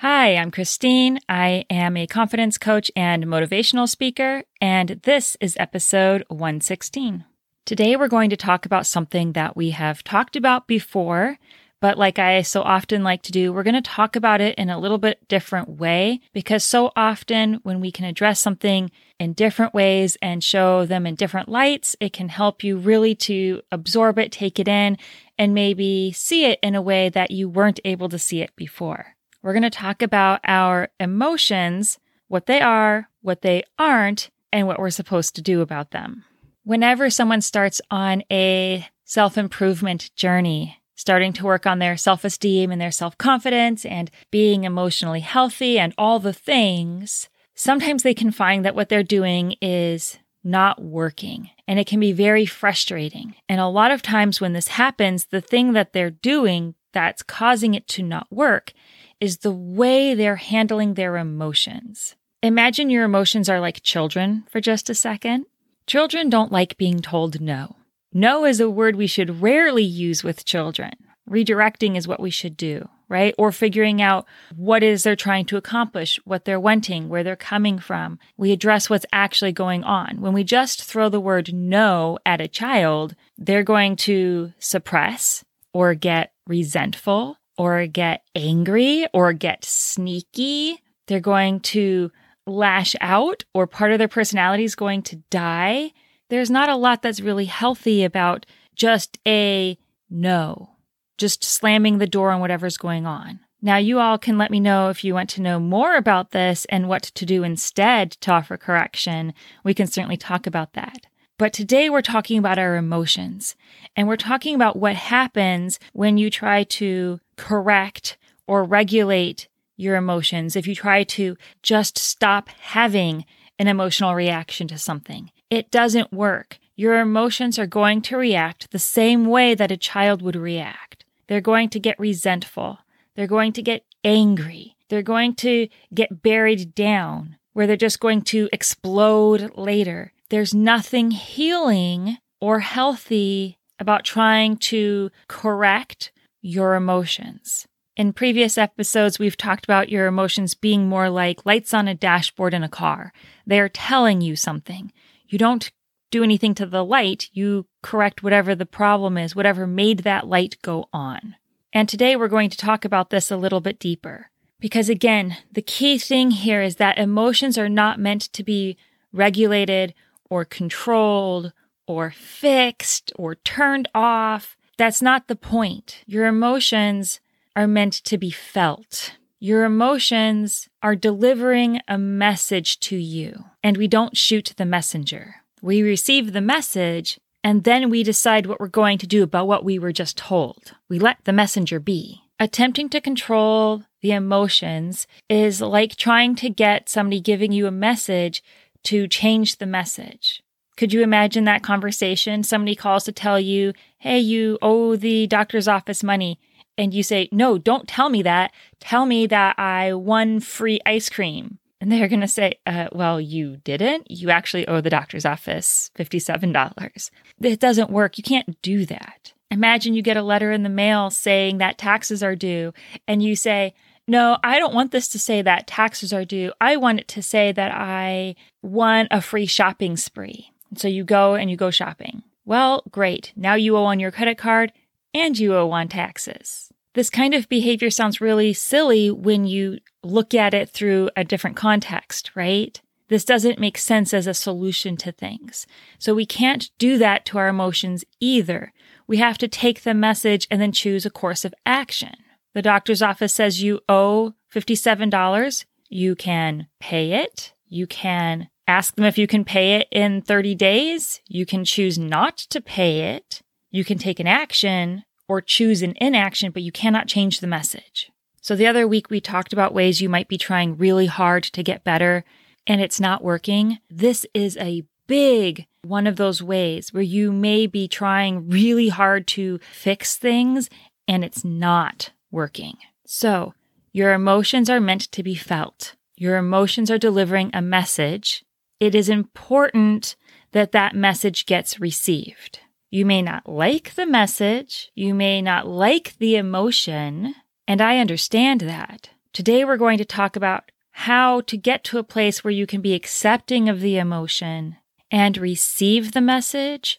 Hi, I'm Christine. I am a confidence coach and motivational speaker, and this is episode 116. Today, we're going to talk about something that we have talked about before, but like I so often like to do, we're going to talk about it in a little bit different way because so often when we can address something in different ways and show them in different lights, it can help you really to absorb it, take it in, and maybe see it in a way that you weren't able to see it before. We're going to talk about our emotions, what they are, what they aren't, and what we're supposed to do about them. Whenever someone starts on a self improvement journey, starting to work on their self esteem and their self confidence and being emotionally healthy and all the things, sometimes they can find that what they're doing is not working and it can be very frustrating. And a lot of times when this happens, the thing that they're doing that's causing it to not work is the way they're handling their emotions. Imagine your emotions are like children for just a second. Children don't like being told no. No is a word we should rarely use with children. Redirecting is what we should do, right? Or figuring out what is they're trying to accomplish, what they're wanting, where they're coming from. We address what's actually going on. When we just throw the word no at a child, they're going to suppress or get resentful or get angry or get sneaky. They're going to lash out or part of their personality is going to die. There's not a lot that's really healthy about just a no, just slamming the door on whatever's going on. Now, you all can let me know if you want to know more about this and what to do instead to offer correction. We can certainly talk about that. But today we're talking about our emotions and we're talking about what happens when you try to correct or regulate your emotions. If you try to just stop having an emotional reaction to something, it doesn't work. Your emotions are going to react the same way that a child would react. They're going to get resentful. They're going to get angry. They're going to get buried down where they're just going to explode later. There's nothing healing or healthy about trying to correct your emotions. In previous episodes, we've talked about your emotions being more like lights on a dashboard in a car. They are telling you something. You don't do anything to the light, you correct whatever the problem is, whatever made that light go on. And today we're going to talk about this a little bit deeper. Because again, the key thing here is that emotions are not meant to be regulated or controlled or fixed or turned off. That's not the point. Your emotions are meant to be felt. Your emotions are delivering a message to you, and we don't shoot the messenger. We receive the message, and then we decide what we're going to do about what we were just told. We let the messenger be. Attempting to control the emotions is like trying to get somebody giving you a message to change the message. Could you imagine that conversation? Somebody calls to tell you, hey, you owe the doctor's office money. And you say, no, don't tell me that. Tell me that I won free ice cream. And they're going to say, uh, well, you didn't. You actually owe the doctor's office $57. It doesn't work. You can't do that. Imagine you get a letter in the mail saying that taxes are due, and you say, no, I don't want this to say that taxes are due. I want it to say that I won a free shopping spree. So you go and you go shopping. Well, great. Now you owe on your credit card and you owe on taxes. This kind of behavior sounds really silly when you look at it through a different context, right? This doesn't make sense as a solution to things. So we can't do that to our emotions either. We have to take the message and then choose a course of action. The doctor's office says you owe $57. You can pay it. You can ask them if you can pay it in 30 days. You can choose not to pay it. You can take an action or choose an inaction, but you cannot change the message. So the other week we talked about ways you might be trying really hard to get better and it's not working. This is a big one of those ways where you may be trying really hard to fix things and it's not working. So, your emotions are meant to be felt. Your emotions are delivering a message. It is important that that message gets received. You may not like the message. You may not like the emotion. And I understand that. Today, we're going to talk about how to get to a place where you can be accepting of the emotion and receive the message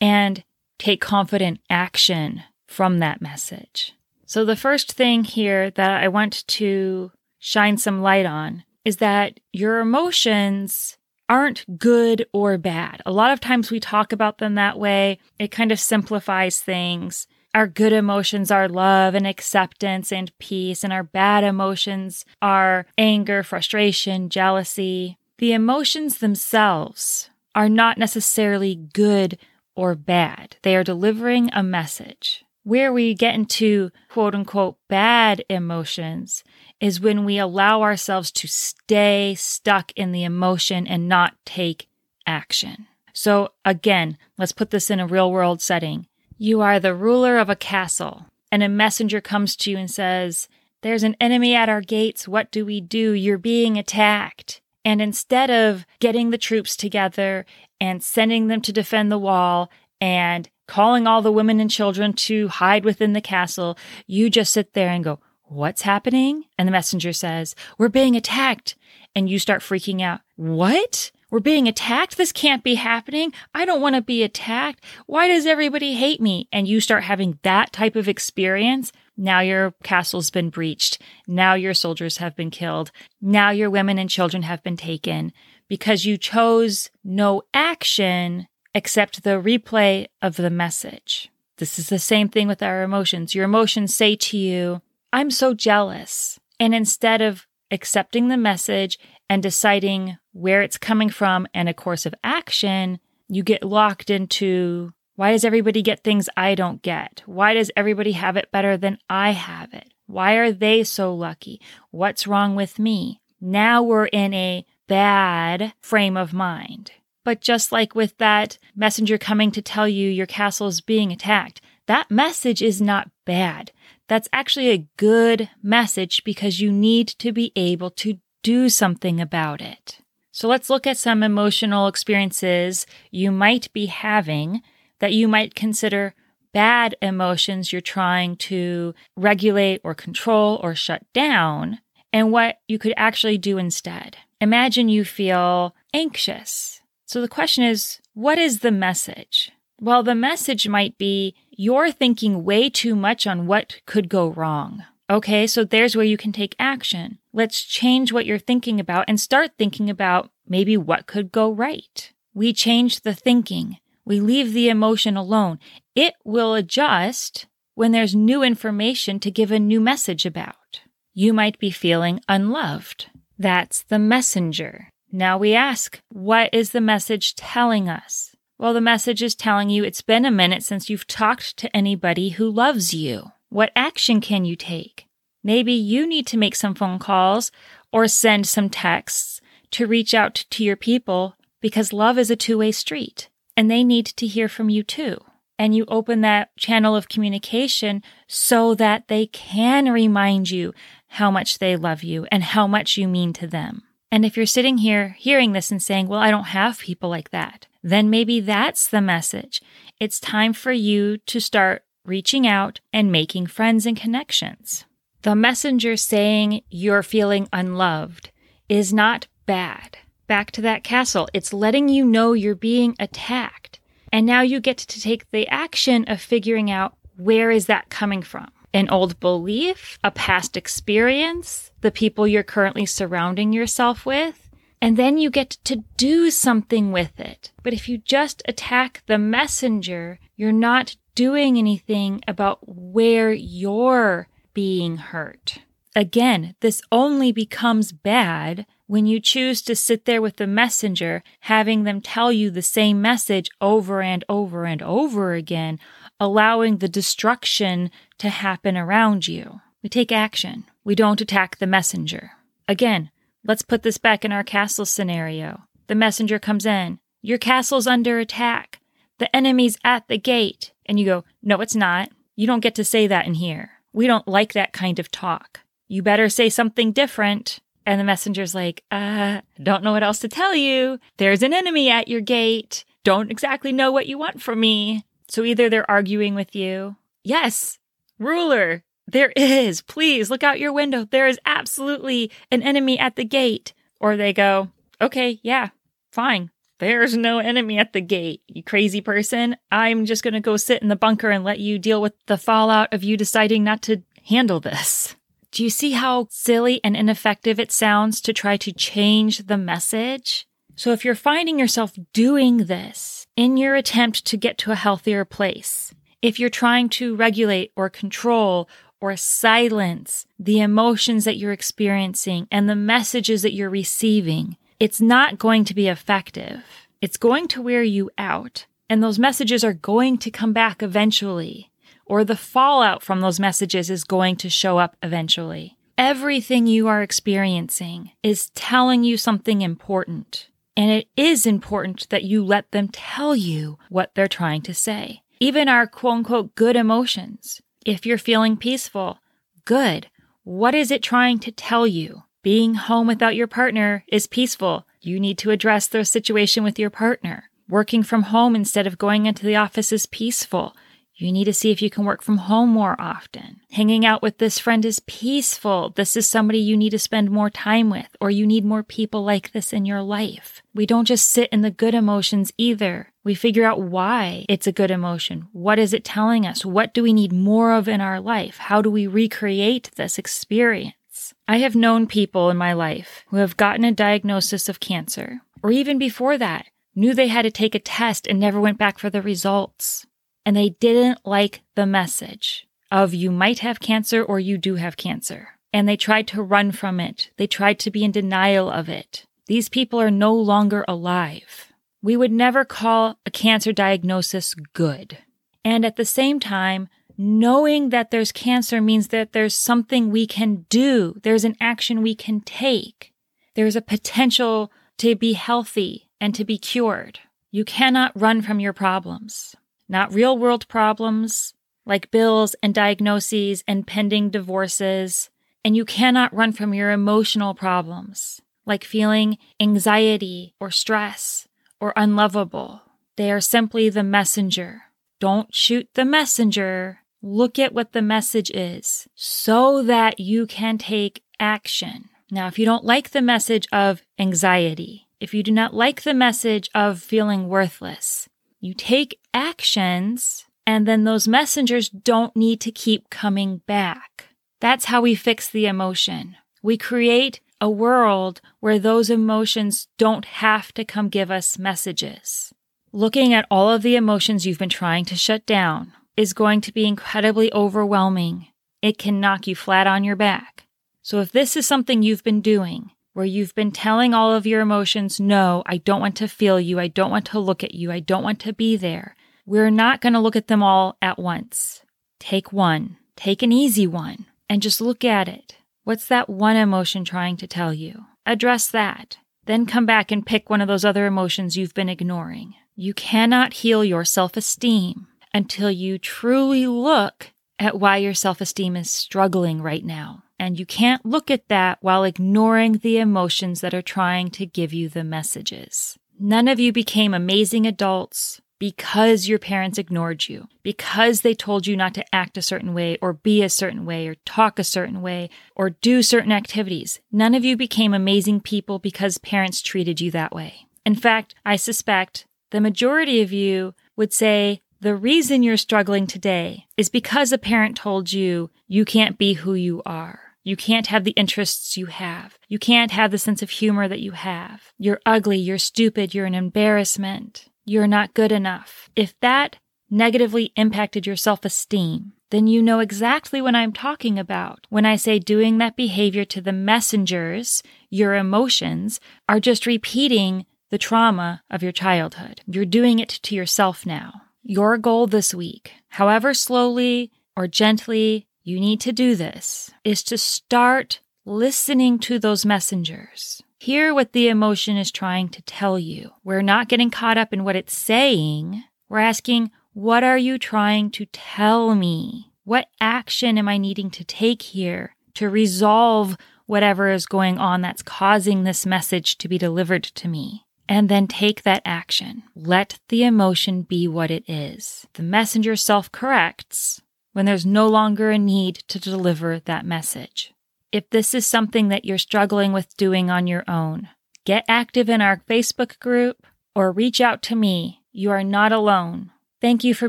and take confident action from that message. So, the first thing here that I want to shine some light on is that your emotions aren't good or bad. A lot of times we talk about them that way. It kind of simplifies things. Our good emotions are love and acceptance and peace, and our bad emotions are anger, frustration, jealousy. The emotions themselves are not necessarily good or bad, they are delivering a message. Where we get into quote unquote bad emotions is when we allow ourselves to stay stuck in the emotion and not take action. So, again, let's put this in a real world setting. You are the ruler of a castle, and a messenger comes to you and says, There's an enemy at our gates. What do we do? You're being attacked. And instead of getting the troops together and sending them to defend the wall and calling all the women and children to hide within the castle, you just sit there and go, What's happening? And the messenger says, We're being attacked. And you start freaking out. What? We're being attacked? This can't be happening. I don't want to be attacked. Why does everybody hate me? And you start having that type of experience. Now your castle's been breached. Now your soldiers have been killed. Now your women and children have been taken because you chose no action except the replay of the message. This is the same thing with our emotions. Your emotions say to you, I'm so jealous. And instead of accepting the message and deciding where it's coming from and a course of action, you get locked into why does everybody get things I don't get? Why does everybody have it better than I have it? Why are they so lucky? What's wrong with me? Now we're in a bad frame of mind. But just like with that messenger coming to tell you your castle is being attacked, that message is not bad. That's actually a good message because you need to be able to do something about it. So let's look at some emotional experiences you might be having that you might consider bad emotions you're trying to regulate or control or shut down and what you could actually do instead. Imagine you feel anxious. So the question is, what is the message? Well, the message might be you're thinking way too much on what could go wrong. Okay, so there's where you can take action. Let's change what you're thinking about and start thinking about maybe what could go right. We change the thinking. We leave the emotion alone. It will adjust when there's new information to give a new message about. You might be feeling unloved. That's the messenger. Now we ask, what is the message telling us? Well, the message is telling you it's been a minute since you've talked to anybody who loves you. What action can you take? Maybe you need to make some phone calls or send some texts to reach out to your people because love is a two way street and they need to hear from you too. And you open that channel of communication so that they can remind you how much they love you and how much you mean to them. And if you're sitting here hearing this and saying, well, I don't have people like that, then maybe that's the message. It's time for you to start reaching out and making friends and connections. The messenger saying you're feeling unloved is not bad. Back to that castle, it's letting you know you're being attacked. And now you get to take the action of figuring out where is that coming from? An old belief, a past experience, the people you're currently surrounding yourself with, and then you get to do something with it. But if you just attack the messenger, you're not doing anything about where you're being hurt. Again, this only becomes bad when you choose to sit there with the messenger, having them tell you the same message over and over and over again, allowing the destruction to happen around you. We take action. We don't attack the messenger. Again, let's put this back in our castle scenario. The messenger comes in Your castle's under attack. The enemy's at the gate. And you go, No, it's not. You don't get to say that in here. We don't like that kind of talk. You better say something different. And the messenger's like, uh, don't know what else to tell you. There's an enemy at your gate. Don't exactly know what you want from me. So either they're arguing with you. Yes, ruler, there is. Please look out your window. There is absolutely an enemy at the gate. Or they go, okay, yeah, fine. There's no enemy at the gate, you crazy person. I'm just going to go sit in the bunker and let you deal with the fallout of you deciding not to handle this. Do you see how silly and ineffective it sounds to try to change the message? So if you're finding yourself doing this in your attempt to get to a healthier place, if you're trying to regulate or control or silence the emotions that you're experiencing and the messages that you're receiving, it's not going to be effective. It's going to wear you out, and those messages are going to come back eventually, or the fallout from those messages is going to show up eventually. Everything you are experiencing is telling you something important. And it is important that you let them tell you what they're trying to say. Even our quote unquote good emotions. If you're feeling peaceful, good. What is it trying to tell you? Being home without your partner is peaceful. You need to address the situation with your partner. Working from home instead of going into the office is peaceful. You need to see if you can work from home more often. Hanging out with this friend is peaceful. This is somebody you need to spend more time with, or you need more people like this in your life. We don't just sit in the good emotions either. We figure out why it's a good emotion. What is it telling us? What do we need more of in our life? How do we recreate this experience? I have known people in my life who have gotten a diagnosis of cancer, or even before that, knew they had to take a test and never went back for the results. And they didn't like the message of you might have cancer or you do have cancer. And they tried to run from it. They tried to be in denial of it. These people are no longer alive. We would never call a cancer diagnosis good. And at the same time, knowing that there's cancer means that there's something we can do. There's an action we can take. There's a potential to be healthy and to be cured. You cannot run from your problems, not real world problems like bills and diagnoses and pending divorces. And you cannot run from your emotional problems like feeling anxiety or stress or unlovable. They are simply the messenger. Don't shoot the messenger Look at what the message is so that you can take action. Now, if you don't like the message of anxiety, if you do not like the message of feeling worthless, you take actions and then those messengers don't need to keep coming back. That's how we fix the emotion. We create a world where those emotions don't have to come give us messages. Looking at all of the emotions you've been trying to shut down, is going to be incredibly overwhelming. It can knock you flat on your back. So if this is something you've been doing, where you've been telling all of your emotions, no, I don't want to feel you, I don't want to look at you, I don't want to be there, we're not going to look at them all at once. Take one, take an easy one, and just look at it. What's that one emotion trying to tell you? Address that. Then come back and pick one of those other emotions you've been ignoring. You cannot heal your self esteem until you truly look at why your self esteem is struggling right now. And you can't look at that while ignoring the emotions that are trying to give you the messages. None of you became amazing adults because your parents ignored you, because they told you not to act a certain way or be a certain way or talk a certain way or do certain activities. None of you became amazing people because parents treated you that way. In fact, I suspect the majority of you would say, the reason you're struggling today is because a parent told you you can't be who you are. You can't have the interests you have. You can't have the sense of humor that you have. You're ugly. You're stupid. You're an embarrassment. You're not good enough. If that negatively impacted your self esteem, then you know exactly what I'm talking about when I say doing that behavior to the messengers, your emotions, are just repeating the trauma of your childhood. You're doing it to yourself now. Your goal this week, however slowly or gently you need to do this, is to start listening to those messengers. Hear what the emotion is trying to tell you. We're not getting caught up in what it's saying. We're asking, what are you trying to tell me? What action am I needing to take here to resolve whatever is going on that's causing this message to be delivered to me? And then take that action. Let the emotion be what it is. The messenger self corrects when there's no longer a need to deliver that message. If this is something that you're struggling with doing on your own, get active in our Facebook group or reach out to me. You are not alone. Thank you for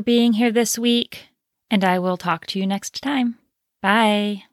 being here this week, and I will talk to you next time. Bye.